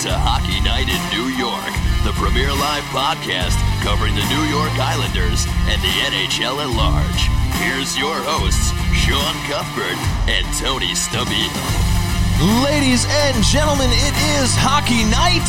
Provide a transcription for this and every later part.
to Hockey Night in New York, the premier live podcast covering the New York Islanders and the NHL at large. Here's your hosts, Sean Cuthbert and Tony Stabile. Ladies and gentlemen, it is Hockey Night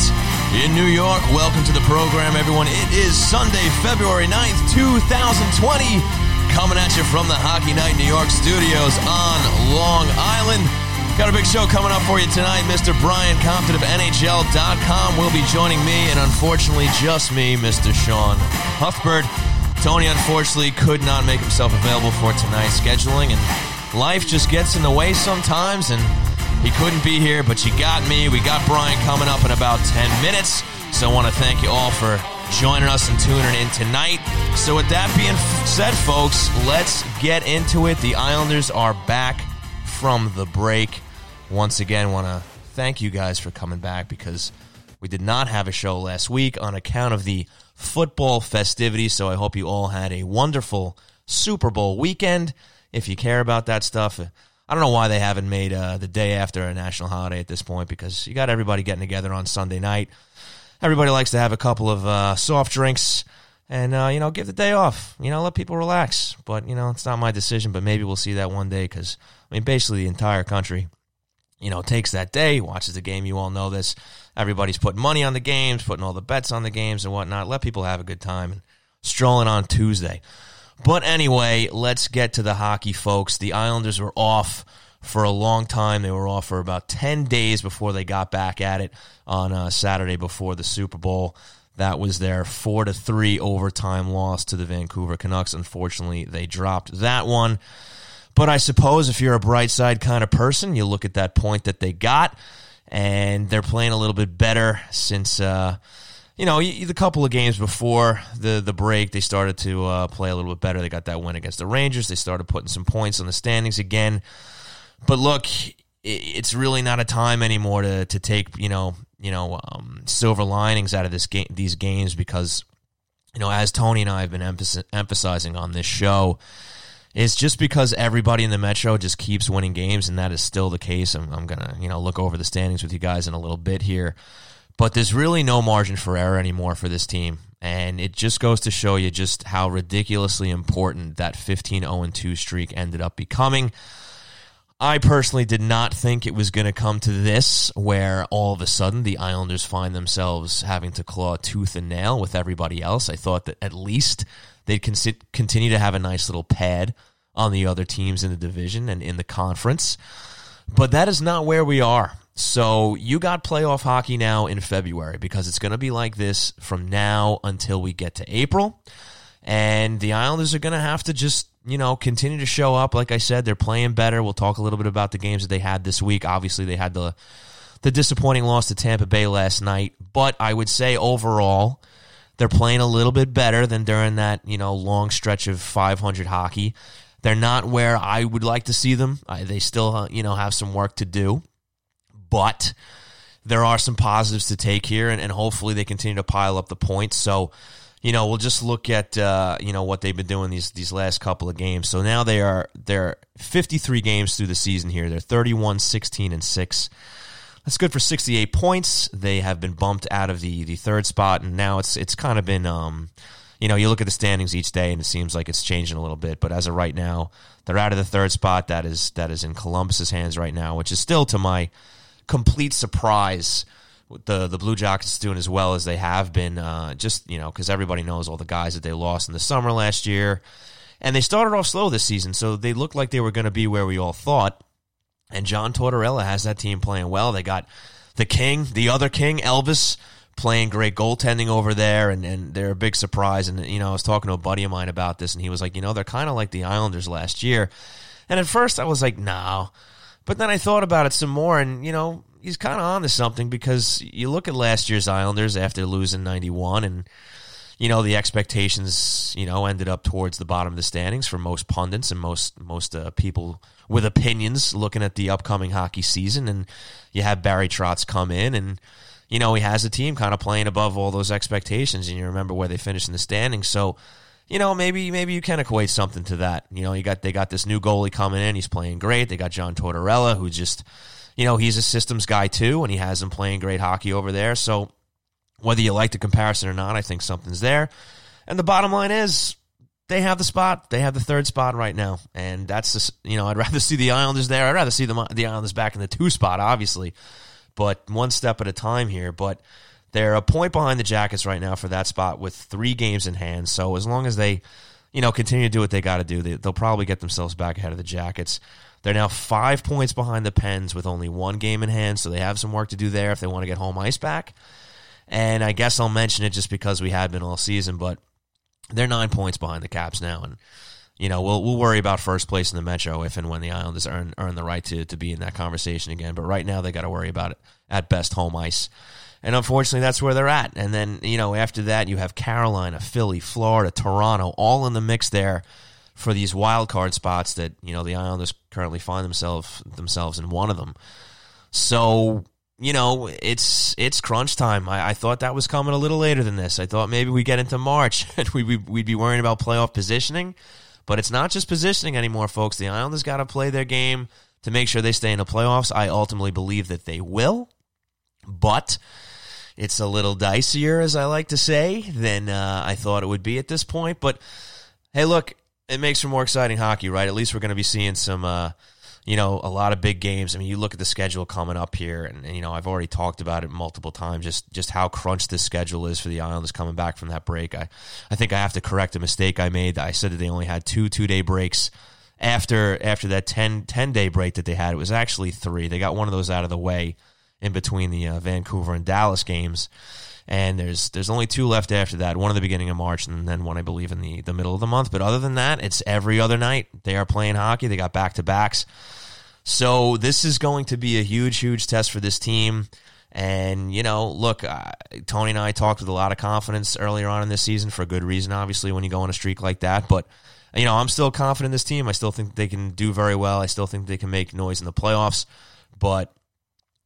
in New York. Welcome to the program, everyone. It is Sunday, February 9th, 2020. Coming at you from the Hockey Night New York studios on Long Island. Got a big show coming up for you tonight. Mr. Brian Compton of NHL.com will be joining me, and unfortunately, just me, Mr. Sean Cuthbert. Tony, unfortunately, could not make himself available for tonight's scheduling, and life just gets in the way sometimes, and he couldn't be here, but you got me. We got Brian coming up in about 10 minutes, so I want to thank you all for joining us and tuning in tonight. So, with that being said, folks, let's get into it. The Islanders are back from the break. Once again, want to thank you guys for coming back because we did not have a show last week on account of the football festivities. So I hope you all had a wonderful Super Bowl weekend. If you care about that stuff, I don't know why they haven't made uh, the day after a national holiday at this point because you got everybody getting together on Sunday night. Everybody likes to have a couple of uh, soft drinks and uh, you know give the day off. You know, let people relax. But you know, it's not my decision. But maybe we'll see that one day because I mean, basically the entire country, you know, takes that day, watches the game. You all know this. Everybody's putting money on the games, putting all the bets on the games and whatnot. Let people have a good time and strolling on Tuesday. But anyway, let's get to the hockey, folks. The Islanders were off for a long time. They were off for about 10 days before they got back at it on uh, Saturday before the Super Bowl. That was their 4 to 3 overtime loss to the Vancouver Canucks. Unfortunately, they dropped that one. But I suppose if you're a bright side kind of person, you look at that point that they got, and they're playing a little bit better since. Uh, you know, the couple of games before the the break, they started to uh, play a little bit better. They got that win against the Rangers. They started putting some points on the standings again. But look, it's really not a time anymore to to take you know you know um, silver linings out of this game these games because you know as Tony and I have been emphasizing on this show is just because everybody in the Metro just keeps winning games, and that is still the case. I'm, I'm gonna you know look over the standings with you guys in a little bit here, but there's really no margin for error anymore for this team, and it just goes to show you just how ridiculously important that 15 0 2 streak ended up becoming. I personally did not think it was going to come to this, where all of a sudden the Islanders find themselves having to claw tooth and nail with everybody else. I thought that at least they'd con- continue to have a nice little pad on the other teams in the division and in the conference. But that is not where we are. So you got playoff hockey now in February because it's going to be like this from now until we get to April. And the Islanders are going to have to just you know, continue to show up. Like I said, they're playing better. We'll talk a little bit about the games that they had this week. Obviously, they had the the disappointing loss to Tampa Bay last night, but I would say overall, they're playing a little bit better than during that, you know, long stretch of 500 hockey. They're not where I would like to see them. I, they still, uh, you know, have some work to do, but there are some positives to take here, and, and hopefully they continue to pile up the points. So, you know, we'll just look at uh, you know what they've been doing these these last couple of games. So now they are they're 53 games through the season here. They're 31 16 and 6. That's good for 68 points. They have been bumped out of the the third spot and now it's it's kind of been um you know, you look at the standings each day and it seems like it's changing a little bit, but as of right now, they're out of the third spot. That is that is in Columbus's hands right now, which is still to my complete surprise the the Blue Jackets doing as well as they have been. Uh, just you know, because everybody knows all the guys that they lost in the summer last year, and they started off slow this season, so they looked like they were going to be where we all thought. And John Tortorella has that team playing well. They got the King, the other King, Elvis, playing great goaltending over there, and, and they're a big surprise. And you know, I was talking to a buddy of mine about this, and he was like, you know, they're kind of like the Islanders last year. And at first, I was like, no. But then I thought about it some more, and you know, he's kind of on to something because you look at last year's Islanders after losing 91 and you know the expectations you know ended up towards the bottom of the standings for most pundits and most most uh, people with opinions looking at the upcoming hockey season. And you have Barry Trotz come in and you know he has the team kind of playing above all those expectations and you remember where they finished in the standings. So you know maybe maybe you can equate something to that. You know you got they got this new goalie coming in. He's playing great. They got John Tortorella who just you know, he's a systems guy too, and he has him playing great hockey over there. So whether you like the comparison or not, I think something's there. And the bottom line is they have the spot. They have the third spot right now, and that's the, you know I'd rather see the Islanders there. I'd rather see the the Islanders back in the two spot, obviously, but one step at a time here. But they're a point behind the Jackets right now for that spot with three games in hand. So as long as they, you know, continue to do what they got to do, they, they'll probably get themselves back ahead of the Jackets. They're now five points behind the Pens with only one game in hand, so they have some work to do there if they want to get home ice back. And I guess I'll mention it just because we had been all season, but they're nine points behind the Caps now, and you know we'll we'll worry about first place in the Metro if and when the Islanders earn earn the right to to be in that conversation again. But right now they got to worry about it at best home ice. And unfortunately, that's where they're at. And then, you know, after that, you have Carolina, Philly, Florida, Toronto, all in the mix there for these wild card spots that, you know, the Islanders currently find themselves themselves in one of them. So, you know, it's it's crunch time. I, I, thought that was coming a little later than this. I thought maybe we get into March and we, we, we'd be worrying about playoff positioning. But it's not just positioning anymore, folks. The Islanders got to play their game to make sure they stay in the playoffs. I ultimately believe that they will. But it's a little dicier, as I like to say, than uh, I thought it would be at this point. But hey, look, it makes for more exciting hockey, right? At least we're going to be seeing some, uh, you know, a lot of big games. I mean, you look at the schedule coming up here, and, and, you know, I've already talked about it multiple times. Just just how crunched this schedule is for the Islanders coming back from that break. I I think I have to correct a mistake I made. I said that they only had two two day breaks after after that 10, 10 day break that they had. It was actually three. They got one of those out of the way in between the uh, Vancouver and Dallas games. And there's there's only two left after that. One at the beginning of March, and then one I believe in the the middle of the month. But other than that, it's every other night they are playing hockey. They got back to backs. So this is going to be a huge, huge test for this team. And, you know, look, uh, Tony and I talked with a lot of confidence earlier on in this season for a good reason, obviously, when you go on a streak like that. But, you know, I'm still confident in this team. I still think they can do very well. I still think they can make noise in the playoffs. But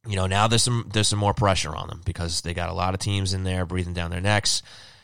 you know, now there's some there's some more pressure on them because they got a lot of teams in there breathing down their necks,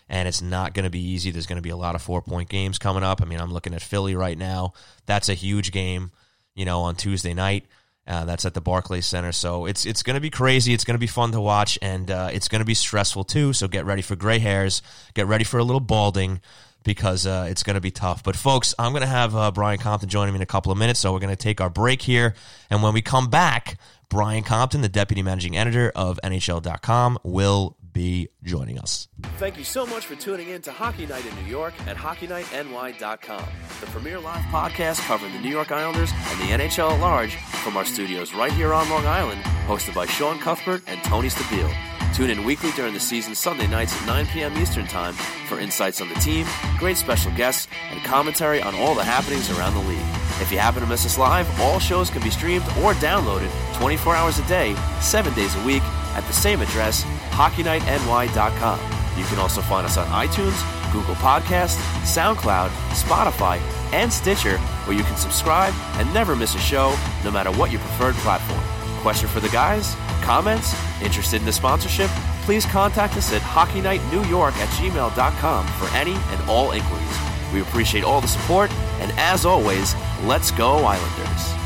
and it's not going to be easy. There's going to be a lot of four point games coming up. I mean, I'm looking at Philly right now. That's a huge game, you know, on Tuesday night. Uh, that's at the Barclays Center, so it's it's going to be crazy. It's going to be fun to watch, and uh, it's going to be stressful too. So get ready for gray hairs. Get ready for a little balding because uh, it's going to be tough. But folks, I'm going to have uh, Brian Compton joining me in a couple of minutes, so we're going to take our break here, and when we come back, Brian Compton, the deputy managing editor of NHL.com, will be joining us. Thank you so much for tuning in to Hockey Night in New York at HockeyNightNY.com, the premier live podcast covering the New York Islanders and the NHL at large from our studios right here on Long Island, hosted by Sean Cuthbert and Tony Stabile. Tune in weekly during the season Sunday nights at 9 p.m. Eastern Time for insights on the team, great special guests, and commentary on all the happenings around the league. If you happen to miss us live, all shows can be streamed or downloaded 24 hours a day, 7 days a week at the same address, HockeyNightNY.com. You can also find us on iTunes, Google Podcasts, SoundCloud, Spotify, and Stitcher, where you can subscribe and never miss a show, no matter what your preferred platform. Question for the guys? Comments? Interested in the sponsorship? Please contact us at HockeyNightNewYork at gmail.com for any and all inquiries. We appreciate all the support, and as always, let's go Islanders.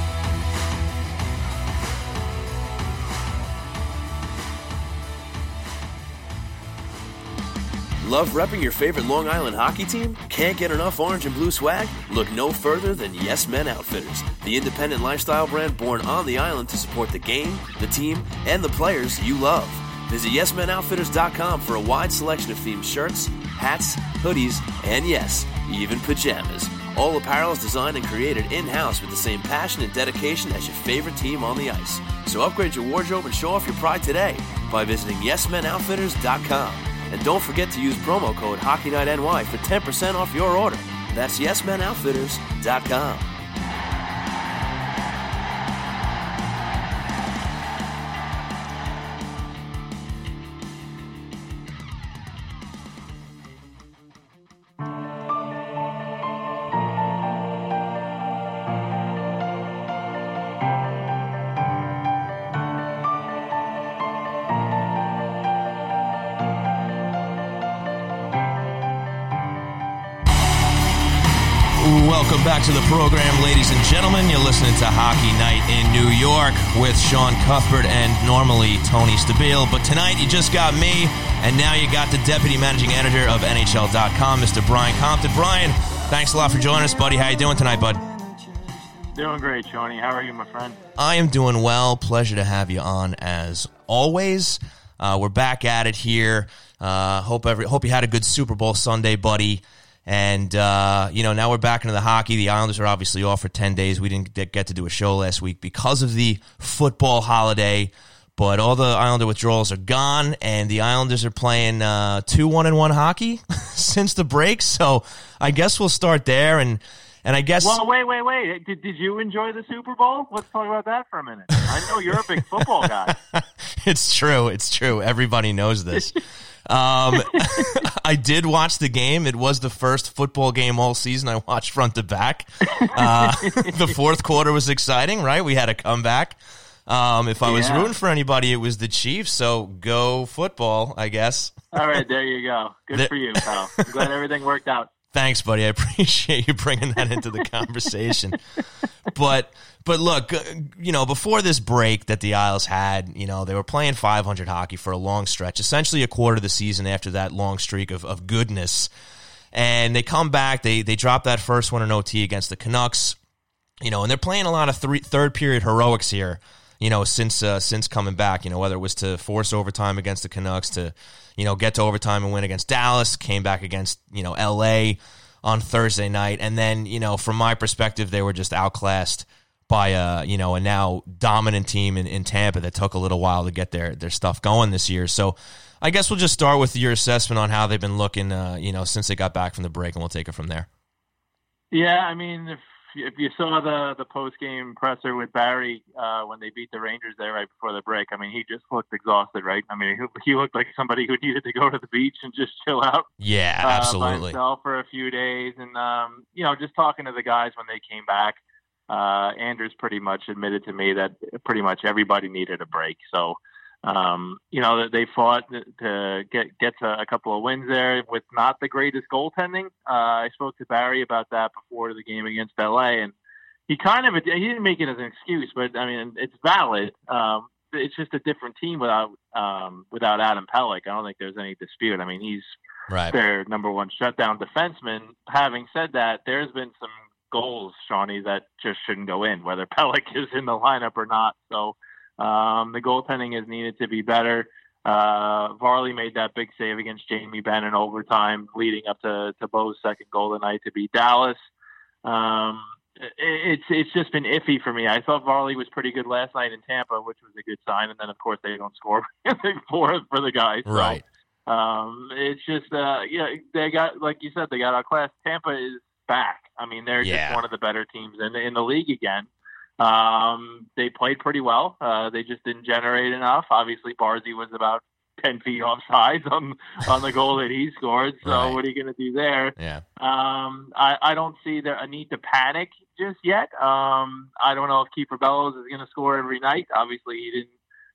Love repping your favorite Long Island hockey team? Can't get enough orange and blue swag? Look no further than Yes Men Outfitters, the independent lifestyle brand born on the island to support the game, the team, and the players you love. Visit YesMenOutfitters.com for a wide selection of themed shirts, hats, hoodies, and yes, even pajamas. All apparel is designed and created in house with the same passion and dedication as your favorite team on the ice. So upgrade your wardrobe and show off your pride today by visiting YesMenOutfitters.com. And don't forget to use promo code HockeyNightNY for 10% off your order. That's YesMenOutfitters.com. program, ladies and gentlemen. You're listening to Hockey Night in New York with Sean Cuthbert and normally Tony Stabile. But tonight you just got me, and now you got the deputy managing editor of NHL.com, Mr. Brian Compton. Brian, thanks a lot for joining us, buddy. How you doing tonight, bud? Doing great, Shawnee. How are you, my friend? I am doing well. Pleasure to have you on as always. Uh, we're back at it here. Uh, hope every hope you had a good Super Bowl Sunday, buddy. And uh, you know now we're back into the hockey. The Islanders are obviously off for ten days. We didn't get to do a show last week because of the football holiday. But all the Islander withdrawals are gone, and the Islanders are playing uh, two one and one hockey since the break. So I guess we'll start there and and I guess. Well, wait, wait, wait. Did, did you enjoy the Super Bowl? Let's talk about that for a minute. I know you're a big football guy. it's true. It's true. Everybody knows this. Um, I did watch the game. It was the first football game all season I watched front to back. Uh, the fourth quarter was exciting, right? We had a comeback. Um, if I was yeah. rooting for anybody, it was the Chiefs. So go football, I guess. All right, there you go. Good for you, pal. I'm glad everything worked out. Thanks, buddy. I appreciate you bringing that into the conversation. but but look, you know, before this break that the Isles had, you know, they were playing 500 hockey for a long stretch, essentially a quarter of the season after that long streak of, of goodness. And they come back, they they drop that first one in OT against the Canucks, you know, and they're playing a lot of three, third period heroics here you know, since uh, since coming back. You know, whether it was to force overtime against the Canucks, to you know get to overtime and win against Dallas, came back against you know L.A. on Thursday night, and then you know from my perspective, they were just outclassed by a you know a now dominant team in, in Tampa that took a little while to get their their stuff going this year. So. I guess we'll just start with your assessment on how they've been looking, uh, you know, since they got back from the break, and we'll take it from there. Yeah, I mean, if if you saw the the post game presser with Barry uh, when they beat the Rangers there right before the break, I mean, he just looked exhausted, right? I mean, he, he looked like somebody who needed to go to the beach and just chill out. Yeah, absolutely. Uh, by himself for a few days, and um, you know, just talking to the guys when they came back. Uh, Anders pretty much admitted to me that pretty much everybody needed a break. So um, you know, that they fought to get get to a couple of wins there with not the greatest goaltending. Uh, I spoke to Barry about that before the game against LA, and he kind of he didn't make it as an excuse, but I mean it's valid. Um, it's just a different team without um, without Adam Pelech. I don't think there's any dispute. I mean he's right. their number one shutdown defenseman. Having said that, there's been some goals, Shawnee, that just shouldn't go in, whether Pelech is in the lineup or not. So um, the goaltending has needed to be better. Uh, Varley made that big save against Jamie Benn in overtime, leading up to, to Bo's second goal tonight to beat Dallas. Um, it's it's just been iffy for me. I thought Varley was pretty good last night in Tampa, which was a good sign. And then of course they don't score for for the guys. So, right. Um, it's just uh, yeah, they got like you said, they got outclassed. Tampa is back. I mean, they're yeah. just one of the better teams in in the league again. Um, they played pretty well. Uh, they just didn't generate enough. Obviously, Barzy was about ten feet offside on on the goal that he scored. So right. what are you going to do there? Yeah. Um, I, I don't see there a need to panic just yet. Um, I don't know if Kiefer Bellows is going to score every night. Obviously, he didn't.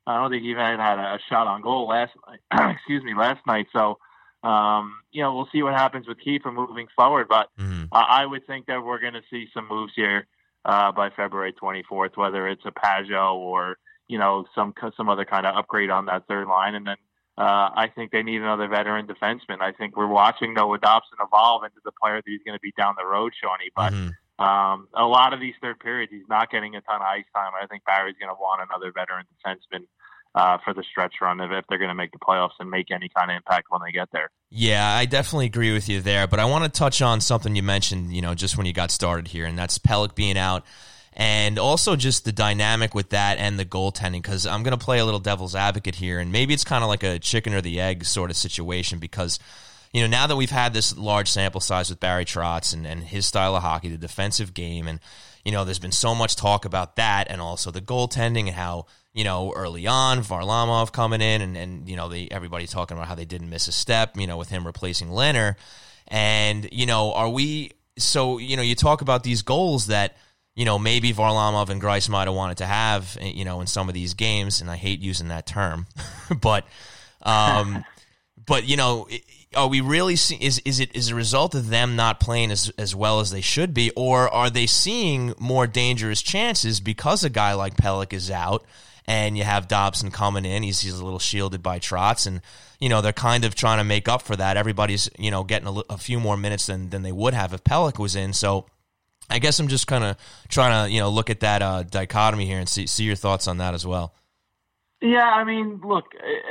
I don't think he even had a shot on goal last night. excuse me, last night. So. Um, you know, we'll see what happens with Kiefer moving forward, but mm-hmm. I, I would think that we're going to see some moves here uh, by February 24th, whether it's a Pageau or you know some some other kind of upgrade on that third line, and then uh, I think they need another veteran defenseman. I think we're watching Noah Dobson evolve into the player that he's going to be down the road, Shawnee. But mm-hmm. um, a lot of these third periods, he's not getting a ton of ice time. I think Barry's going to want another veteran defenseman uh, for the stretch run of if they're going to make the playoffs and make any kind of impact when they get there. Yeah, I definitely agree with you there. But I want to touch on something you mentioned, you know, just when you got started here, and that's Pelech being out. And also just the dynamic with that and the goaltending, because I'm going to play a little devil's advocate here, and maybe it's kind of like a chicken or the egg sort of situation because you know, now that we've had this large sample size with Barry Trotz and, and his style of hockey, the defensive game, and, you know, there's been so much talk about that and also the goaltending and how you know, early on, Varlamov coming in, and, and you know, they, everybody talking about how they didn't miss a step, you know, with him replacing Lehner. And, you know, are we, so, you know, you talk about these goals that, you know, maybe Varlamov and Greiss might have wanted to have, you know, in some of these games, and I hate using that term, but, um, but you know, are we really see, is is it is a result of them not playing as as well as they should be, or are they seeing more dangerous chances because a guy like Pelech is out and you have Dobson coming in? He's he's a little shielded by Trotz, and you know they're kind of trying to make up for that. Everybody's you know getting a, a few more minutes than than they would have if Pelech was in. So I guess I'm just kind of trying to you know look at that uh, dichotomy here and see see your thoughts on that as well. Yeah, I mean, look,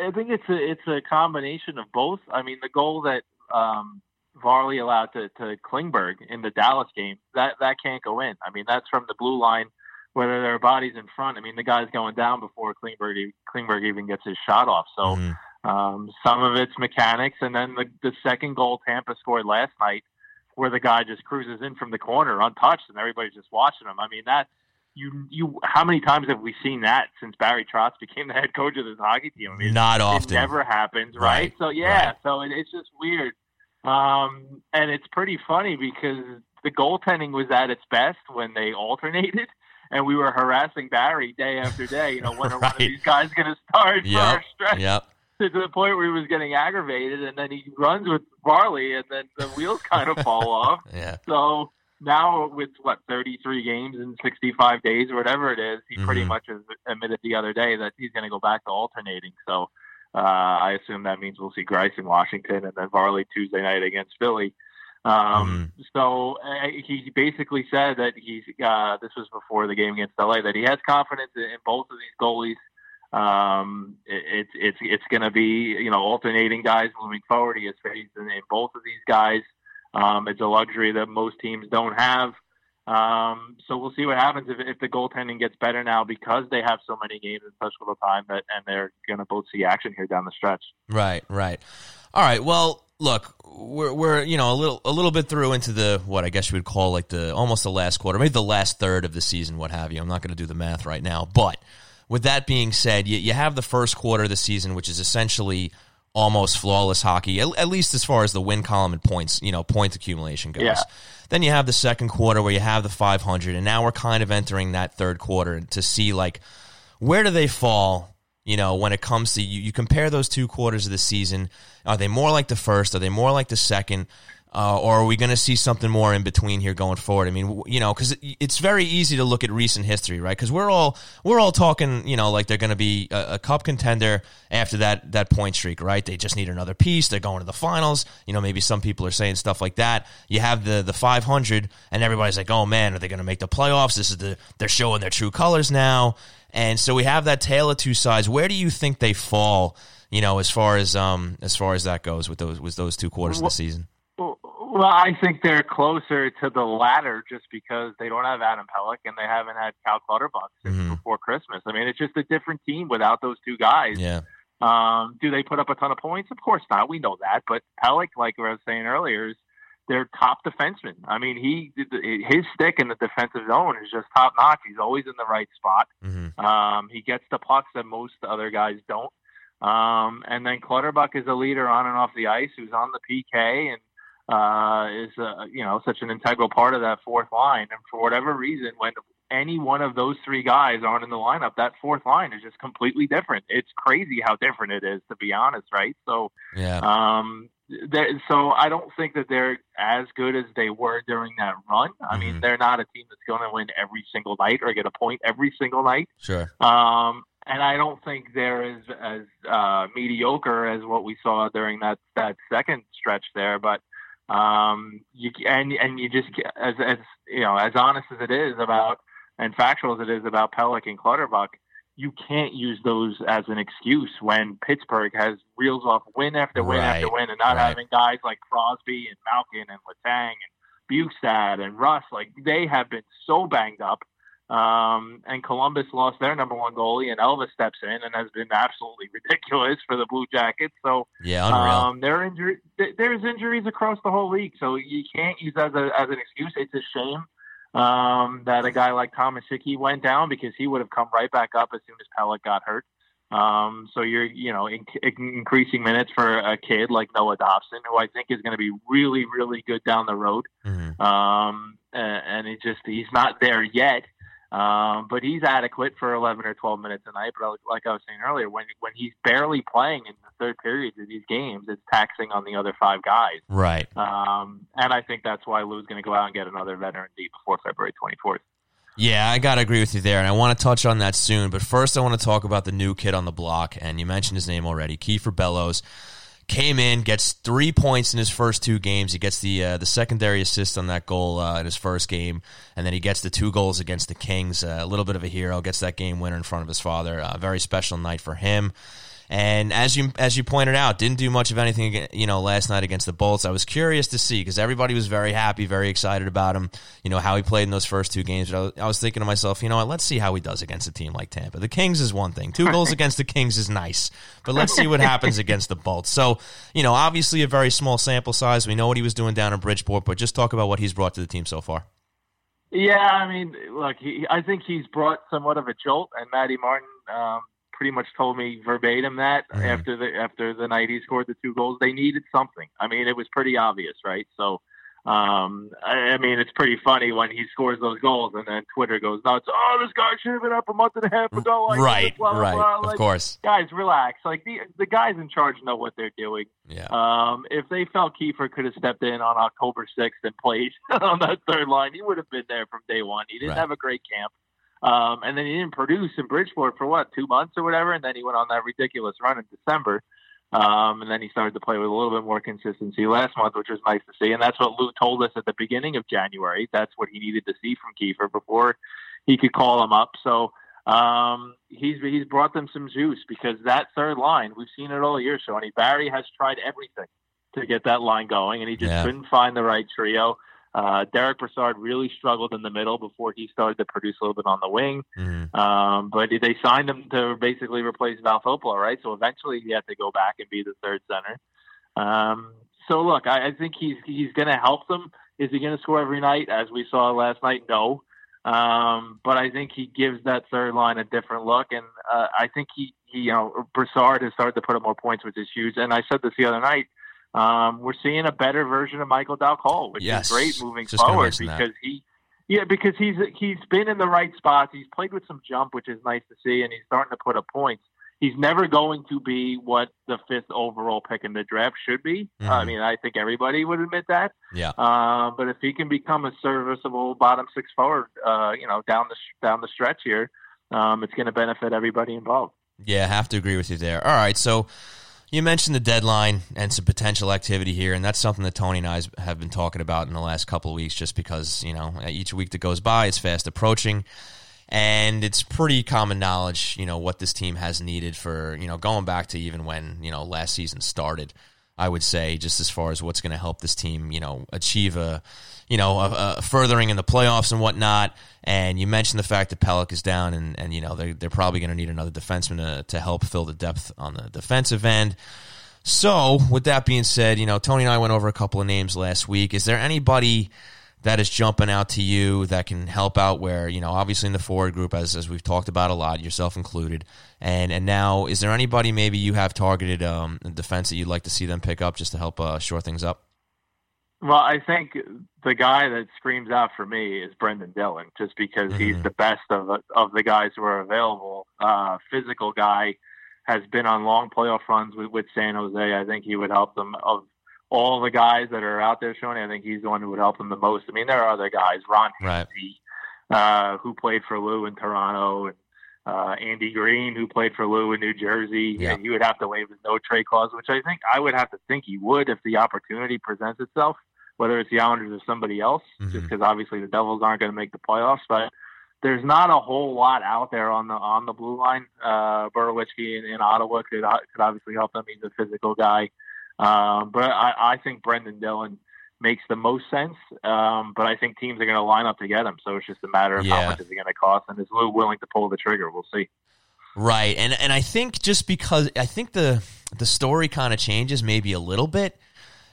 I think it's a it's a combination of both. I mean, the goal that um, Varley allowed to, to Klingberg in the Dallas game that that can't go in. I mean, that's from the blue line, whether there are bodies in front. I mean, the guy's going down before Klingberg Klingberg even gets his shot off. So mm-hmm. um, some of it's mechanics, and then the the second goal Tampa scored last night, where the guy just cruises in from the corner untouched, and everybody's just watching him. I mean, that you you how many times have we seen that since Barry Trotz became the head coach of this hockey team? I mean, Not often. It never happens, right? right. So yeah, right. so it, it's just weird, um, and it's pretty funny because the goaltending was at its best when they alternated, and we were harassing Barry day after day. You know, when right. are one of these guys going to start yep. for our stretch? Yep. To the point where he was getting aggravated, and then he runs with Varley, and then the wheels kind of fall off. Yeah. So now with what 33 games in 65 days or whatever it is, he mm-hmm. pretty much has admitted the other day that he's going to go back to alternating. So uh, I assume that means we'll see Greiss in Washington and then Varley Tuesday night against Philly. Um, mm-hmm. So uh, he basically said that he's. Uh, this was before the game against LA that he has confidence in, both of these goalies. Um, it, it's it's it's going to be you know alternating guys moving forward. He has faith in, in both of these guys. Um, it's a luxury that most teams don't have. Um, so we'll see what happens if, if the goaltending gets better now because they have so many games in such little time that, and they're going to both see action here down the stretch. Right, right. All right. Well, look, we're we're you know a little a little bit through into the what I guess you would call like the almost the last quarter, maybe the last third of the season, what have you. I'm not going to do the math right now, but with that being said, you, you have the first quarter of the season, which is essentially almost flawless hockey, at, at, least as far as the win column and points, you know, point accumulation goes. Yeah. Then you have the second quarter where you have the 500, and now we're kind of entering that third quarter to see like where do they fall. You know, when it comes to you, you compare those two quarters of the season. Are they more like the first? Are they more like the second? Uh, or are we going to see something more in between here going forward? I mean, you know, because it's very easy to look at recent history, right? Because we're all we're all talking, you know, like they're going to be a, a, cup contender after that that point streak, right? They just need another piece. They're going to the finals. You know, maybe some people are saying stuff like that. You have the the 500, and everybody's like, oh man, are they going to make the playoffs? This is the they're showing their true colors now, and so we have that tale of two sides. Where do you think they fall? You know, as far as um as far as that goes with those with those two quarters of the season. Well, I think they're closer to the latter just because they don't have Adam Pelech and they haven't had Cal Clutterbuck since mm-hmm. before Christmas. I mean, it's just a different team without those two guys. Yeah. Um, do they put up a ton of points? Of course not. We know that. But Pelech, like I was saying earlier, is their top defenseman. I mean, he his stick in the defensive zone is just top notch. He's always in the right spot. Mm-hmm. Um, he gets the pucks that most other guys don't. Um, and then Clutterbuck is a leader on and off the ice who's on the PK and uh, is uh, you know such an integral part of that fourth line. And for whatever reason, when any one of those three guys aren't in the lineup, that fourth line is just completely different. It's crazy how different it is, to be honest, right? So, yeah. Um, so I don't think that they're as good as they were during that run. I mm-hmm. mean, they're not a team that's going to win every single night or get a point every single night. Sure. Um, and I don't think they're as as uh, mediocre as what we saw during that that second stretch there. But um, you and and you just as as you know as honest as it is about and factual as it is about Pelech and Clutterbuck, you can't use those as an excuse when Pittsburgh has reels off win after win right, after win, and not right. having guys like Crosby and Malkin and Letang and Bjugstad and Rust like they have been so banged up um, and Columbus lost their number one goalie, and Elvis steps in and has been absolutely ridiculous for the Blue Jackets. So, yeah. Um, there injury, there's injuries across the whole league, so you can't use as a as an excuse. It's a shame um, that a guy like Thomas Hickey went down because he would have come right back up as soon as Pelech got hurt. Um, so you're, you know, in, increasing minutes for a kid like Noah Dobson, who I think is going to be really, really good down the road. Mm-hmm. Um, and, and he just he's not there yet. Um, but he's adequate for 11 or 12 minutes a night. But like I was saying earlier, when when he's barely playing in the third periods of these games, it's taxing on the other five guys. Right. Um, and I think that's why Lou's going to go out and get another veteran D before February 24th. Yeah, I got to agree with you there, and I want to touch on that soon. But first, I want to talk about the new kid on the block, and you mentioned his name already, Kiefer Bellows came in, gets three points in his first two games. He gets the uh, the secondary assist on that goal uh, in his first game, and then he gets the two goals against the Kings. Uh, a little bit of a hero, gets that game winner in front of his father. A very special night for him. And as you as you pointed out, didn't do much of anything, you know, last night against the Bolts. I was curious to see because everybody was very happy, very excited about him. You know how he played in those first two games. But I was, I was thinking to myself, you know what? Let's see how he does against a team like Tampa. The Kings is one thing. Two goals against the Kings is nice, but let's see what happens against the Bolts. So, you know, obviously a very small sample size. We know what he was doing down in Bridgeport, but just talk about what he's brought to the team so far. Yeah, I mean, look, he, I think he's brought somewhat of a jolt, and Matty Martin. Um, pretty much told me verbatim that mm-hmm. after the after the night he scored the two goals, they needed something. I mean, it was pretty obvious, right? So, um, I, I mean, it's pretty funny when he scores those goals and then Twitter goes nuts. Oh, this guy should have been up a month and a half ago. Like right, blah, blah, right, blah. Like, of course. Guys, relax. Like the the guys in charge know what they're doing. Yeah. Um, if they felt Kiefer could have stepped in on October sixth and played on that third line, he would have been there from day one. He didn't right. have a great camp. Um, and then he didn't produce in Bridgeport for what two months or whatever, and then he went on that ridiculous run in December. Um, and then he started to play with a little bit more consistency last month, which was nice to see. And that's what Lou told us at the beginning of January. That's what he needed to see from Kiefer before he could call him up. So um, he's he's brought them some juice because that third line, we've seen it all year, Shawnee. Barry has tried everything to get that line going, and he just yeah. couldn't find the right trio. Uh, Derick Brassard really struggled in the middle before he started to produce a little bit on the wing. Mm-hmm. Um, but they signed him to basically replace Val Valtopolo, right? So eventually he had to go back and be the third center. Um, so look, I, I think he's he's going to help them. Is he going to score every night as we saw last night? No. Um, but I think he gives that third line a different look, and uh, I think he, he, you know, Brassard has started to put up more points, which is huge. And I said this the other night um, we're seeing a better version of Michael Dal Colle, which yes. is great moving Just forward because that. he, yeah, because he's he's been in the right spots. He's played with some jump, which is nice to see, and he's starting to put up points. He's never going to be what the fifth overall pick in the draft should be. Mm-hmm. I mean, I think everybody would admit that. Yeah. Uh, but if he can become a serviceable bottom six forward, uh, you know, down the down the stretch here, um, it's going to benefit everybody involved. Yeah, I have to agree with you there. All right, so you mentioned the deadline and some potential activity here, and that's something that Tony and I have been talking about in the last couple of weeks. Just because you know, each week that goes by, it's fast approaching, and it's pretty common knowledge, you know, what this team has needed for you know going back to even when you know last season started. I would say, just as far as what's going to help this team, you know, achieve a, you know, a furthering in the playoffs and whatnot. And you mentioned the fact that Pelech is down, and, and you know they're they're probably going to need another defenseman to, to help fill the depth on the defensive end. So, with that being said, you know, Tony and I went over a couple of names last week. Is there anybody that is jumping out to you that can help out where, you know, obviously in the forward group, as, as we've talked about a lot, yourself included. And and now, is there anybody maybe you have targeted um, defense that you'd like to see them pick up just to help uh, shore things up? Well, I think the guy that screams out for me is Brendan Dillon, just because mm-hmm. he's the best of of the guys who are available. Uh, physical guy has been on long playoff runs with, with San Jose. I think he would help them. Of all the guys that are out there showing, I think he's the one who would help them the most. I mean, there are other guys, Ron right. uh, who played for Lou in Toronto, and uh, Andy Greene, who played for Lou in New Jersey. Yeah. He would have to waive his no trade clause, which I think I would have to think he would if the opportunity presents itself, whether it's the Islanders or somebody else, mm-hmm. just because obviously the Devils aren't going to make the playoffs. But there's not a whole lot out there on the on the blue line. Uh, in, in Ottawa could could obviously help them. He's a physical guy. Um, but I, I think Brendan Dillon makes the most sense. Um, but I think teams are going to line up to get him. So it's just a matter of yeah. how much is it going to cost, and is Lou willing to pull the trigger? We'll see. Right, and and I think just because I think the the story kind of changes maybe a little bit.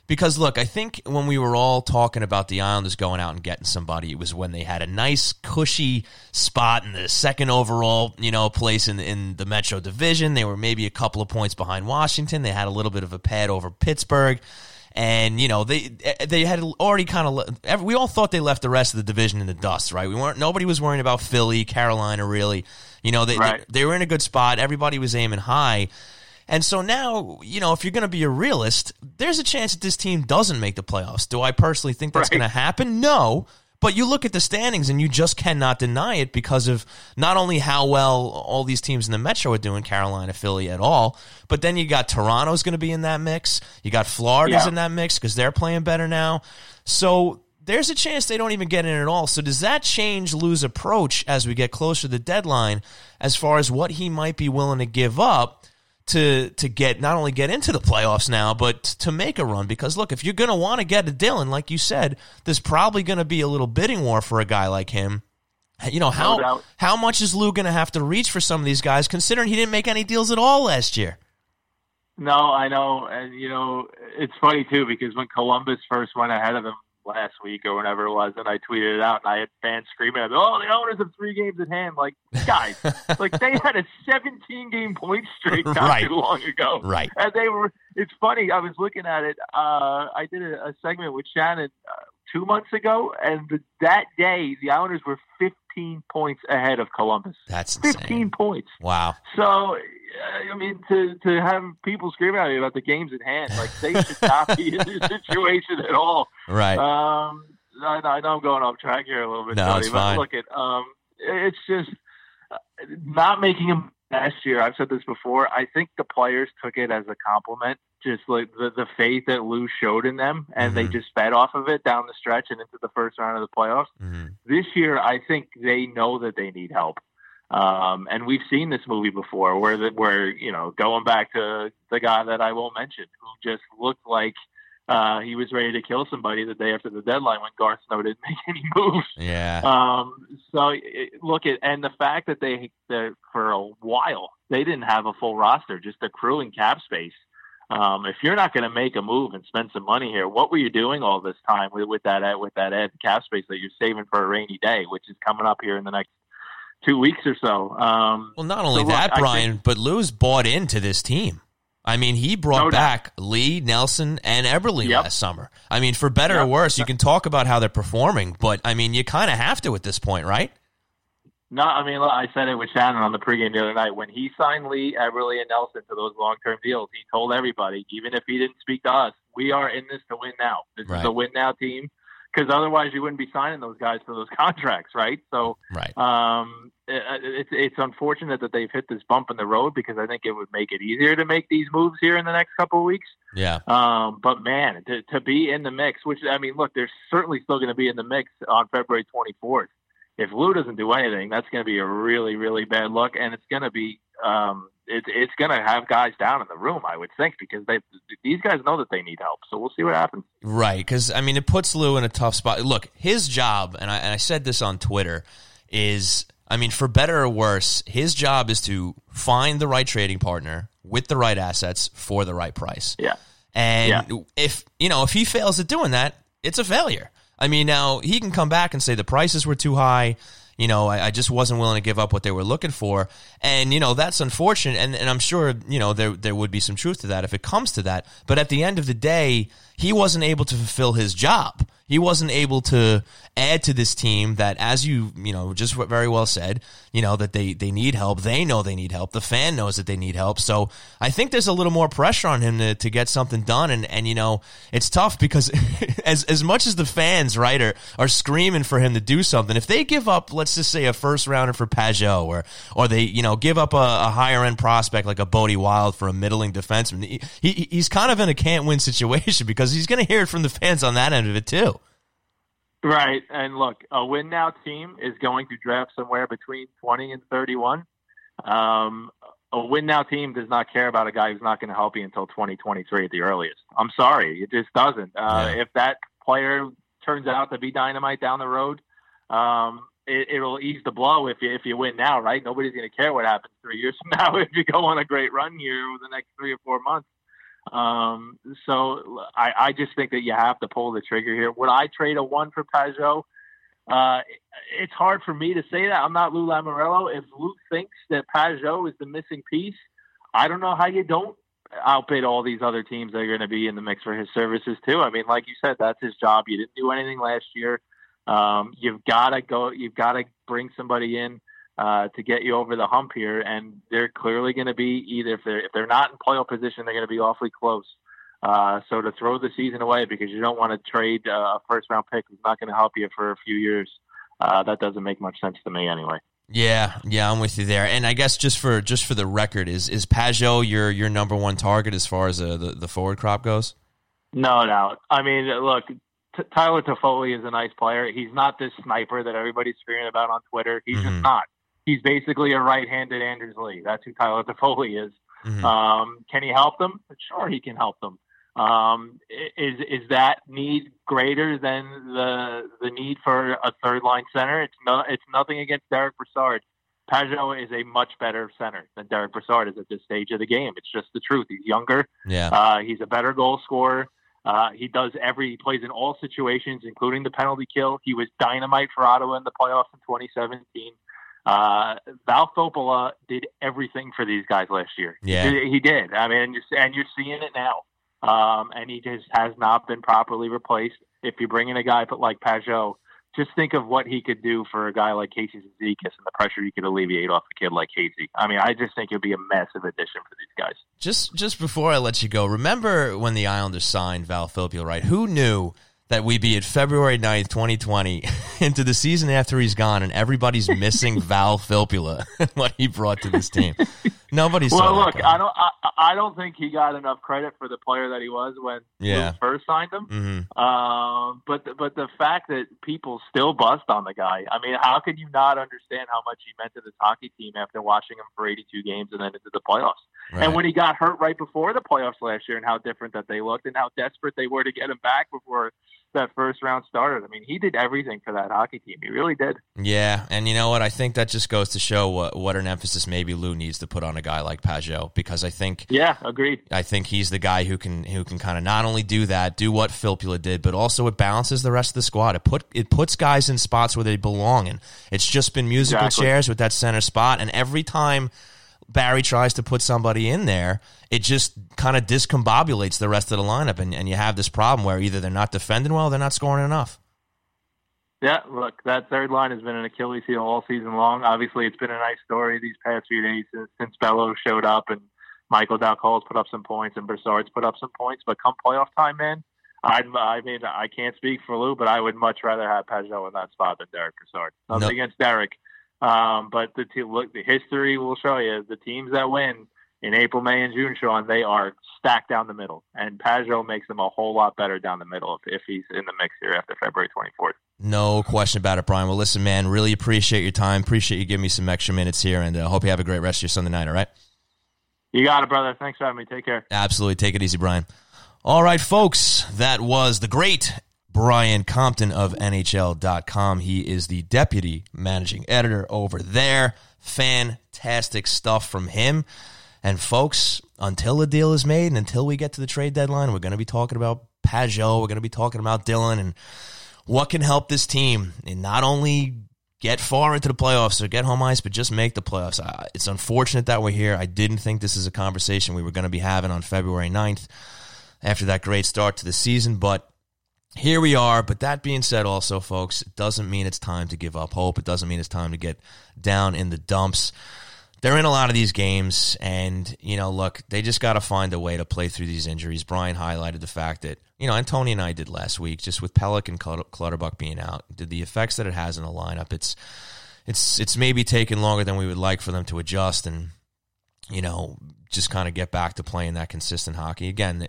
Because look, I think when we were all talking about the Islanders going out and getting somebody, it was when they had a nice cushy spot in the second overall, you know, place in in the Metro Division. They were maybe a couple of points behind Washington. They had a little bit of a pad over Pittsburgh. and you know they they had already kind of we all thought they left the rest of the division in the dust, right? We weren't nobody was worrying about Philly, Carolina, really. You know they right. they, they were in a good spot. Everybody was aiming high. And so now, you know, if you're going to be a realist, there's a chance that this team doesn't make the playoffs. Do I personally think that's right. going to happen? No. But you look at the standings and you just cannot deny it because of not only how well all these teams in the Metro are doing, Carolina, Philly at all, but then you got Toronto's going to be in that mix. You got Florida's yeah. in that mix because they're playing better now. So there's a chance they don't even get in at all. So does that change Lou's approach as we get closer to the deadline as far as what he might be willing to give up? To to get not only get into the playoffs now, but to make a run. Because look, if you're going to want to get a Dillon, like you said, there's probably going to be a little bidding war for a guy like him. You know how no how much is Lou going to have to reach for some of these guys, considering he didn't make any deals at all last year? No, I know, and you know it's funny too because when Columbus first went ahead of them last week or whenever it was, and I tweeted it out, and I had fans screaming at me, "Oh, the owners have three games at hand!" Like, guys, like they had a 17 game point streak not right. too long ago, right? And they were. It's funny. I was looking at it. Uh, I did a, a segment with Shannon uh, two months ago, and the, that day the Islanders were 15 points ahead of Columbus. That's 15 points. Wow. So. I mean, to to have people screaming at me about the games at hand, like they should not be in this situation at all. Right. Um, I, I know I'm going off track here a little bit, No, Tony, it's but fine. look at um, it's just uh, not making him last year. I've said this before. I think the players took it as a compliment, just like the the faith that Lou showed in them, and they Mhm. just fed off of it down the stretch and into the first round of the playoffs. Mhm. This year, I think they know that they need help. Um, and we've seen this movie before, where the, where you know, going back to the guy that I won't mention, who just looked like uh, he was ready to kill somebody the day after the deadline when Garth Snow didn't make any moves. Yeah. Um, so it, look at and the fact that they that for a while they didn't have a full roster, just a crew and cap space. Um, if you're not going to make a move and spend some money here, what were you doing all this time with, with that with that ed cap space that you're saving for a rainy day, which is coming up here in the next two weeks or so? Um, Well, not only so that, I Brian, think- but Lou's bought into this team. I mean, he brought No back Lee, Nelson, and Eberle Yep. last summer. I mean, for better or worse, you can talk about how they're performing, but I mean, you kind of have to at this point, right? No, I mean, I said it with Shannon on the pregame the other night. When he signed Lee, Eberle, and Nelson to those long-term deals, he told everybody, even if he didn't speak to us, we are in this to win now. This Right. is a win now team, because otherwise you wouldn't be signing those guys for those contracts, right? So, Right. um, it, it's it's unfortunate that they've hit this bump in the road because I think it would make it easier to make these moves here in the next couple of weeks. Yeah. Um, but man, to, to be in the mix, which I mean, look, they're certainly still going to be in the mix on February 24th. If Lou doesn't do anything, that's going to be a really, really bad look, and it's going to be, um, it, it's going to have guys down in the room, I would think, because they these guys know that they need help. So we'll see what happens. Right, because I mean, it puts Lou in a tough spot. Look, his job, and I, and I said this on Twitter, is I mean, for better or worse, his job is to find the right trading partner with the right assets for the right price. Yeah. And if you know if he fails at doing that, it's a failure. I mean, now he can come back and say the prices were too high. You know, I, I just wasn't willing to give up what they were looking for, and you know that's unfortunate. And, and I'm sure you know there there would be some truth to that if it comes to that. But at the end of the day, he wasn't able to fulfill his job. He wasn't able to add to this team that, as you you know just very well said, you know that they they need help. They know they need help. The fan knows that they need help. So I think there's a little more pressure on him to, to get something done. And and you know it's tough because as as much as the fans right are are screaming for him to do something, if they give up, let's just say a first rounder for Pageau, or or they you know give up a, a higher end prospect like a Bode Wilde for a middling defenseman, he, he he's kind of in a can't win situation because he's going to hear it from the fans on that end of it too. Right. And look, a win now team is going to draft somewhere between 20 and 31. Um, a win now team does not care about a guy who's not going to help you until 2023 at the earliest. I'm sorry. It just doesn't. Uh, Yeah. If that player turns out to be dynamite down the road, um, it, it'll ease the blow if you, if you win now, right? Nobody's going to care what happens three years from now if you go on a great run here over the next three or four months. Um, so I, I just think that you have to pull the trigger here. Would I trade a one for Pageau? Uh, it's hard for me to say that. I'm not Lou Lamoriello. If Lou thinks that Pageau is the missing piece, I don't know how you don't outbid all these other teams that are going to be in the mix for his services too. I mean, like you said, that's his job. You didn't do anything last year. Um, you've got to go. You've got to bring somebody in uh, to get you over the hump here, and they're clearly going to be either if they're if they're not in playoff position, they're going to be awfully close. Uh, so to throw the season away because you don't want to trade uh, a first round pick who's not going to help you for a few years, uh, that doesn't make much sense to me anyway. Yeah, yeah, I'm with you there. And I guess just for just for the record, is is Pageau your your number one target as far as uh, the the forward crop goes? No doubt. I mean, look, T- Tyler Toffoli is a nice player. He's not this sniper that everybody's screaming about on Twitter. He's mm-hmm. just not. He's basically a right-handed Anders Lee. That's who Tyler Toffoli is. Mm-hmm. Um, can he help them? Sure, he can help them. Um, is is that need greater than the the need for a third line center? It's no, it's nothing against Derek Brassard. Pageau is a much better center than Derek Brassard is at this stage of the game. It's just the truth. He's younger. Yeah. Uh, he's a better goal scorer. Uh, he does every he plays in all situations, including the penalty kill. He was dynamite for Ottawa in the playoffs in 2017. Uh, Val Filppula did everything for these guys last year. Yeah, he, he did. I mean, and you're, and you're seeing it now um, and he just has not been properly replaced. If you bring in a guy like Pageau, just think of what he could do for a guy like Casey Cizikas and the pressure he could alleviate off a kid like Casey. I mean, I just think it'd be a massive addition for these guys. Just just before I let you go, remember when the Islanders signed Val Filppula, right? Who knew that we be at February 9th, 2020, into the season after he's gone, and everybody's missing Val Filppula, what he brought to this team. Nobody well, look, I don't, I, I, don't think he got enough credit for the player that he was when yeah. first signed him. Mm-hmm. Um, but the, but the fact that people still bust on the guy, I mean, how could you not understand how much he meant to this hockey team after watching him for 82 games and then into the playoffs? Right. And when he got hurt right before the playoffs last year, and how different that they looked, and how desperate they were to get him back before that first round started. I mean, he did everything for that hockey team. He really did. Yeah, and you know what? I think that just goes to show what what an emphasis maybe Lou needs to put on a guy like Pageau because I think yeah, agreed. I think he's the guy who can who can kind of not only do that, do what Filppula did, but also it balances the rest of the squad. It put it puts guys in spots where they belong, and it's just been musical exactly. chairs with that center spot. And every time Barry tries to put somebody in there, it just kind of discombobulates the rest of the lineup, and, and you have this problem where either they're not defending well, they're not scoring enough. Yeah, look, that third line has been an Achilles heel all season long. Obviously, it's been a nice story these past few days since, since Bellows showed up and Michael Dal Colle's put up some points and Brassard's put up some points. But come playoff time, man, i I mean, I can't speak for Lou, but I would much rather have Pageau in that spot than Derek Brassard. Nothing nope. against Derek, um, but the look, the history will show you the teams that win in April, May, and June, Sean, they are stacked down the middle, and Pageau makes them a whole lot better down the middle if, if he's in the mix here after February 24th. No question about it, Brian. Well, listen, man, really appreciate your time. Appreciate you giving me some extra minutes here, and uh, hope you have a great rest of your Sunday night. All right. You got it, brother. Thanks for having me. Take care. Absolutely. Take it easy, Brian. All right, folks. That was the great Brian Compton of NHL.com. He is the deputy managing editor over there. Fantastic stuff from him. And folks, until the deal is made and until we get to the trade deadline, we're going to be talking about Pageau. We're going to be talking about Dillon and what can help this team and not only get far into the playoffs or get home ice, but just make the playoffs. It's unfortunate that we're here. I didn't think this is a conversation we were going to be having on February 9th after that great start to the season, but here we are. But that being said, also, folks, it doesn't mean it's time to give up hope. It doesn't mean it's time to get down in the dumps. They're in a lot of these games, and, you know, look, they just got to find a way to play through these injuries. Brian highlighted the fact that, you know, and Tony and I did last week, just with Pelech and Clutterbuck being out, did the effects that it has in the lineup. It's, it's, it's maybe taken longer than we would like for them to adjust and, you know, just kind of get back to playing that consistent hockey. Again,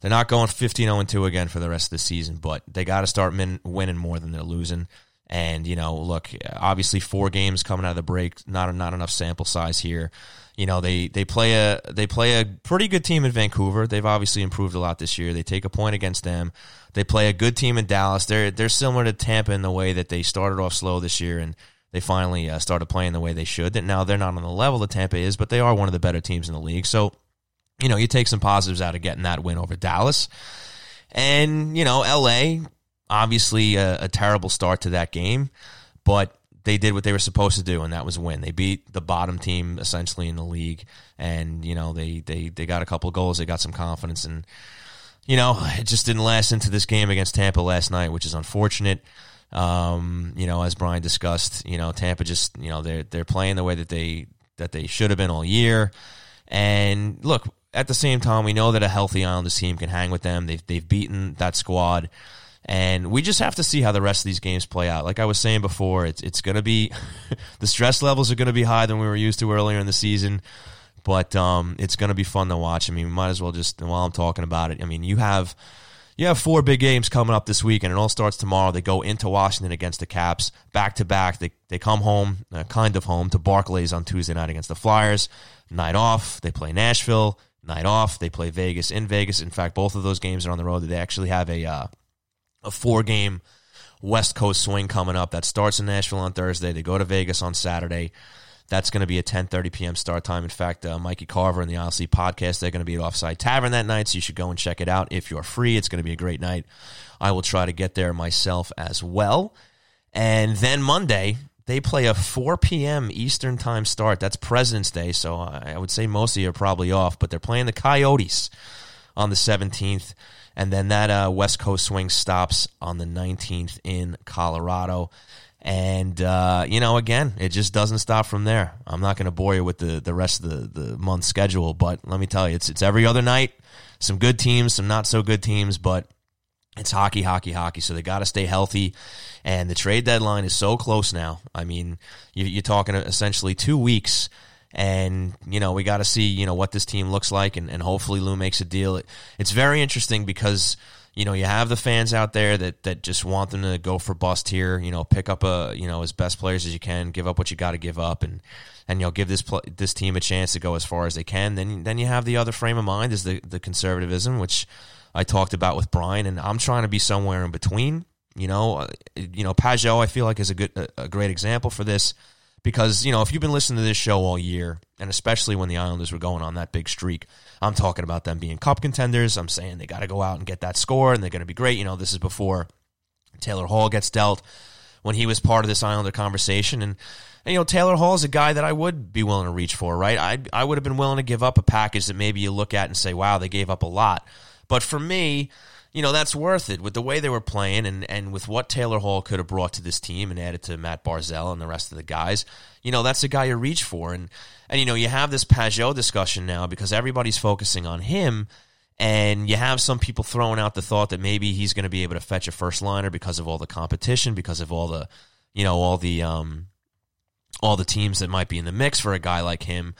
they're not going 15 0 2 again for the rest of the season, but they got to start min- winning more than they're losing. And you know, look, obviously four games coming out of the break, not not enough sample size here. You know, they they play a they play a pretty good team in Vancouver. They've obviously improved a lot this year. They take a point against them. They play a good team in Dallas. They're they're similar to Tampa in the way that they started off slow this year and they finally uh, started playing the way they should. That now they're not on the level that Tampa is, but they are one of the better teams in the league. So you know, you take some positives out of getting that win over Dallas. And, you know, LA, obviously a, a terrible start to that game, but they did what they were supposed to do, and that was win. They beat the bottom team essentially in the league, and you know they they they got a couple goals, they got some confidence, and you know it just didn't last into this game against Tampa last night, which is unfortunate. Um, you know, as Brian discussed, you know Tampa just you know they're they're playing the way that they that they should have been all year, and look at the same time we know that a healthy Islanders team can hang with them. They've they've beaten that squad. And we just have to see how the rest of these games play out. Like I was saying before, it's it's going to be the stress levels are going to be higher than we were used to earlier in the season, but um, it's going to be fun to watch. I mean, we might as well just while I'm talking about it. I mean, you have you have four big games coming up this week, and it all starts tomorrow. They go into Washington against the Caps back to back. They they come home, uh, kind of home, to Barclays on Tuesday night against the Flyers. Night off, they play Nashville. Night off, they play Vegas in Vegas. In fact, both of those games are on the road. They actually have a uh, a four game West Coast swing coming up that starts in Nashville on Thursday. They go to Vegas on Saturday. That's going to be a 10:30 p.m. start time. In fact, uh, Mikey Carver and the ILC podcast they're going to be at Offside Tavern that night, so you should go and check it out if you're free. It's going to be a great night. I will try to get there myself as well. And then Monday they play a 4 p.m. Eastern time start. That's President's Day, so I would say most of you are probably off, but they're playing the Coyotes on the 17th. And then that uh, West Coast swing stops on the 19th in Colorado. And, uh, you know, again, it just doesn't stop from there. I'm not going to bore you with the, the rest of the, the month schedule, but let me tell you, it's, it's every other night. Some good teams, some not so good teams, but it's hockey, hockey, hockey. So they got to stay healthy. And the trade deadline is so close now. I mean, you're talking essentially two weeks and you know we got to see you know what this team looks like, and, and hopefully Lou makes a deal. It, it's very interesting because you know you have the fans out there that that just want them to go for bust here. You know, pick up a you know as best players as you can, give up what you got to give up, and and you know give this this team a chance to go as far as they can. Then then you have the other frame of mind is the the conservatism, which I talked about with Brian, and I'm trying to be somewhere in between. You know, uh, you know, Pageau I feel like is a good a great example for this because you know if you've been listening to this show all year and especially when the islanders were going on that big streak i'm talking about them being cup contenders. I'm saying they got to go out and get that score and they're going to be great. You know this is before taylor hall gets dealt when he was part of this islander conversation. And, and you know taylor hall is a guy that i would be willing to reach for right? I, I would have been willing to give up a package that maybe you look at and say wow they gave up a lot but for me you know, that's worth it with the way they were playing and, and with what Taylor Hall could have brought to this team and added to Matt Barzal and the rest of the guys. You know, that's the guy you reach for. And, and you know, you have this Pageau discussion now because everybody's focusing on him. And you have some people throwing out the thought that maybe he's going to be able to fetch a first liner because of all the competition, because of all the, you know, all the, um, all the teams that might be in the mix for a guy like him.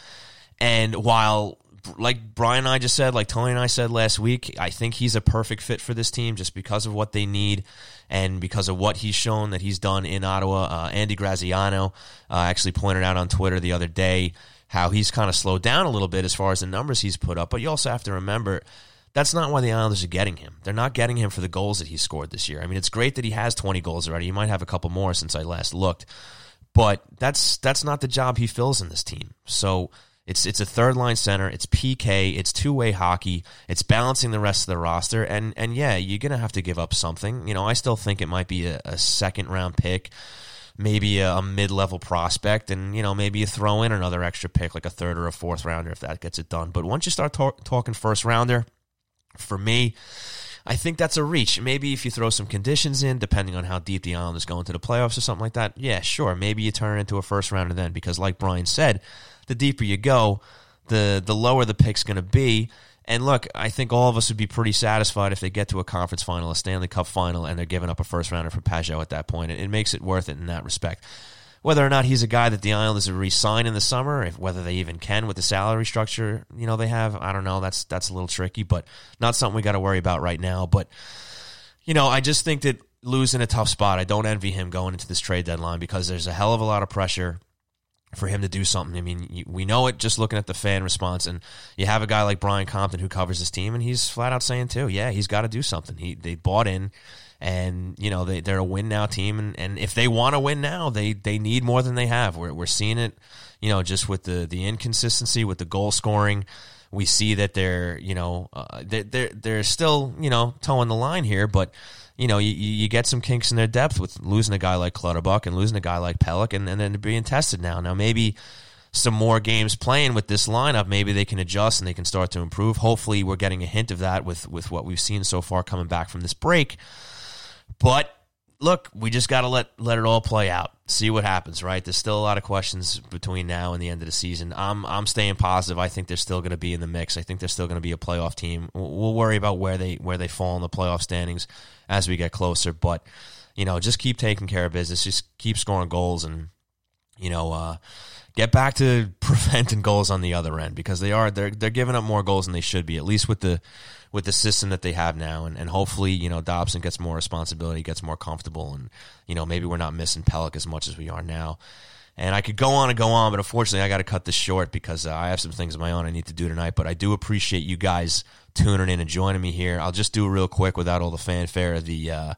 And while like Brian and I just said, like Tony and I said last week, I think he's a perfect fit for this team just because of what they need and because of what he's shown that he's done in Ottawa. Uh, Andy Graziano uh, actually pointed out on Twitter the other day how he's kind of slowed down a little bit as far as the numbers he's put up. But you also have to remember that's not why the Islanders are getting him. They're not getting him for the goals that he scored this year. I mean, it's great that he has 20 goals already. He might have a couple more since I last looked. But that's that's not the job he fills in this team. So it's it's a third line center. It's PK. It's two way hockey. It's balancing the rest of the roster. And and yeah, you're gonna have to give up something. You know, I still think it might be a, a second round pick, maybe a, a mid level prospect, and you know maybe you throw in another extra pick like a third or a fourth rounder if that gets it done. But once you start talk, talking first rounder, for me. I think that's a reach. Maybe if you throw some conditions in, depending on how deep the Islanders go into the playoffs or something like that, yeah, sure. Maybe you turn it into a first rounder then, because like Brian said, the deeper you go, the the lower the pick's going to be. And look, I think all of us would be pretty satisfied if they get to a conference final, a Stanley Cup final, and they're giving up a first rounder for Pageau at that point. It, it makes it worth it in that respect. Whether or not he's a guy that the Islanders will re-sign in the summer, if whether they even can with the salary structure, you know, they have, I don't know. That's that's a little tricky, but not something we got to worry about right now. But you know, I just think that losing a tough spot. I don't envy him going into this trade deadline because there's a hell of a lot of pressure for him to do something. I mean, we know it just looking at the fan response, and you have a guy like Brian Compton who covers his team, and he's flat out saying too, yeah, he's got to do something. He they bought in, and you know they they're a win now team, and, and if they want to win now, they they need more than they have. We're we're seeing it, you know, just with the the inconsistency with the goal scoring. We see that they're you know uh, they're, they're they're still you know toeing the line here, but you know, you, you get some kinks in their depth with losing a guy like Clutterbuck and losing a guy like Pelech, and, and then being tested now. Now maybe some more games playing with this lineup, maybe they can adjust and they can start to improve. Hopefully, we're getting a hint of that with with what we've seen so far coming back from this break. But look, we just got to let let it all play out, see what happens. Right? There's still a lot of questions between now and the end of the season. I'm I'm staying positive. I think they're still going to be in the mix. I think they're still going to be a playoff team. We'll worry about where they where they fall in the playoff standings as we get closer, but you know, just keep taking care of business. Just keep scoring goals and you know. uh get back to preventing goals on the other end because they are they're they're giving up more goals than they should be at least with the with the system that they have now. And, and hopefully you know Dobson gets more responsibility gets more comfortable and you know maybe we're not missing Pelech as much as we are now. And I could go on and go on but unfortunately I got to cut this short because uh, I have some things of my own I need to do tonight. But I do appreciate you guys tuning in and joining me here. I'll just do it real quick without all the fanfare the uh,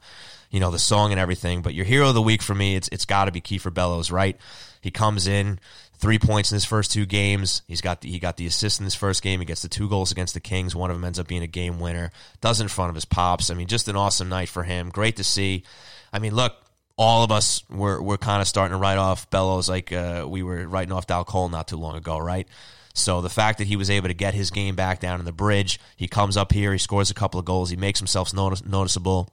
you know the song and everything. But your hero of the week for me it's it's got to be Kiefer Bellows right? He comes in three points in his first two games. He's got the, he got the assist in his first game. He gets the two goals against the Kings. One of them ends up being a game winner. Does in front of his pops. I mean, just an awesome night for him. Great to see. I mean, look, all of us were were kind of starting to write off Bellows like uh, we were writing off Dal Colle not too long ago, right? So the fact that he was able to get his game back down in the bridge, he comes up here, he scores a couple of goals, he makes himself notice, noticeable.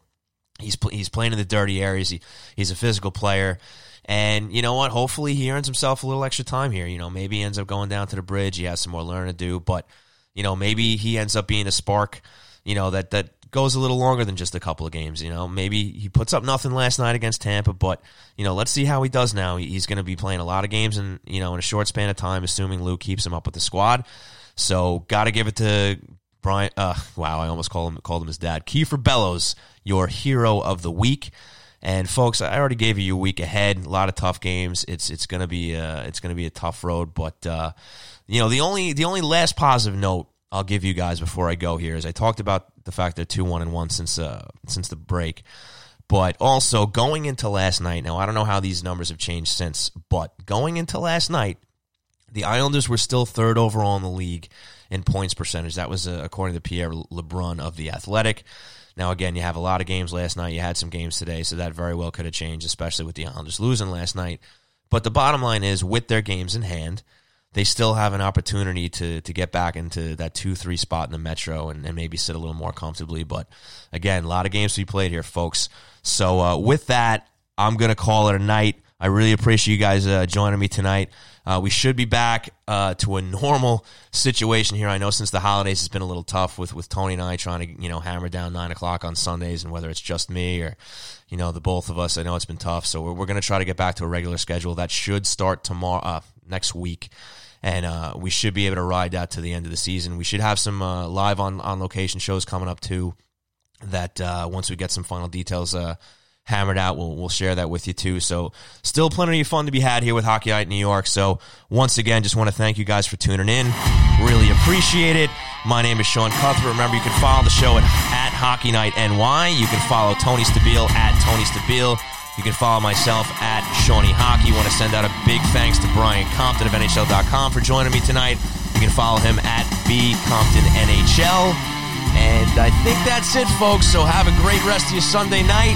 He's he's playing in the dirty areas. He, he's a physical player. And you know what? Hopefully he earns himself a little extra time here. You know, maybe he ends up going down to the bridge. He has some more learning to do, but you know, maybe he ends up being a spark. You know that that goes a little longer than just a couple of games. You know, maybe he puts up nothing last night against Tampa, but you know, let's see how he does now. He's going to be playing a lot of games in you know in a short span of time, assuming Lou keeps him up with the squad. So, got to give it to Brian. Uh, wow, I almost called him called him his dad, Kiefer Bellows, your hero of the week. And folks, I already gave you a week ahead. A lot of tough games. It's it's gonna be a, it's gonna be a tough road. But uh, you know the only the only last positive note I'll give you guys before I go here is I talked about the fact they're two one and one since uh, since the break. But also going into last night. Now I don't know how these numbers have changed since, but going into last night, the Islanders were still third overall in the league in points percentage. That was uh, according to Pierre LeBrun of the Athletic. Now, again, you have a lot of games last night. You had some games today, so that very well could have changed, especially with the Islanders losing last night. But the bottom line is, with their games in hand, they still have an opportunity to to get back into that two three spot in the Metro and, and maybe sit a little more comfortably. But again, a lot of games to be played here, folks. So uh, with that, I'm gonna call it a night. I really appreciate you guys uh, joining me tonight. Uh, we should be back uh, to a normal situation here. I know since the holidays it's been a little tough with, with Tony and I trying to you know hammer down nine o'clock on Sundays, and whether it's just me or you know the both of us. I know it's been tough, so we're, we're going to try to get back to a regular schedule. That should start tomorrow, uh, next week, and uh, we should be able to ride that to the end of the season. We should have some uh, live on on location shows coming up too. That once we get some final details hammered out. We'll, we'll share that with you too. So still plenty of fun to be had here with Hockey Night in New York. So once again, just want to thank you guys for tuning in. Really appreciate it. My name is Sean Cuthbert. Remember, you can follow the show at, at Hockey Night NY. You can follow Tony Stabile at Tony Stabile. You can follow myself at Shawnee Hockey. Want to send out a big thanks to Brian Compton of NHL.com for joining me tonight. You can follow him at B Compton NHL. And I think that's it, folks. So have a great rest of your Sunday night.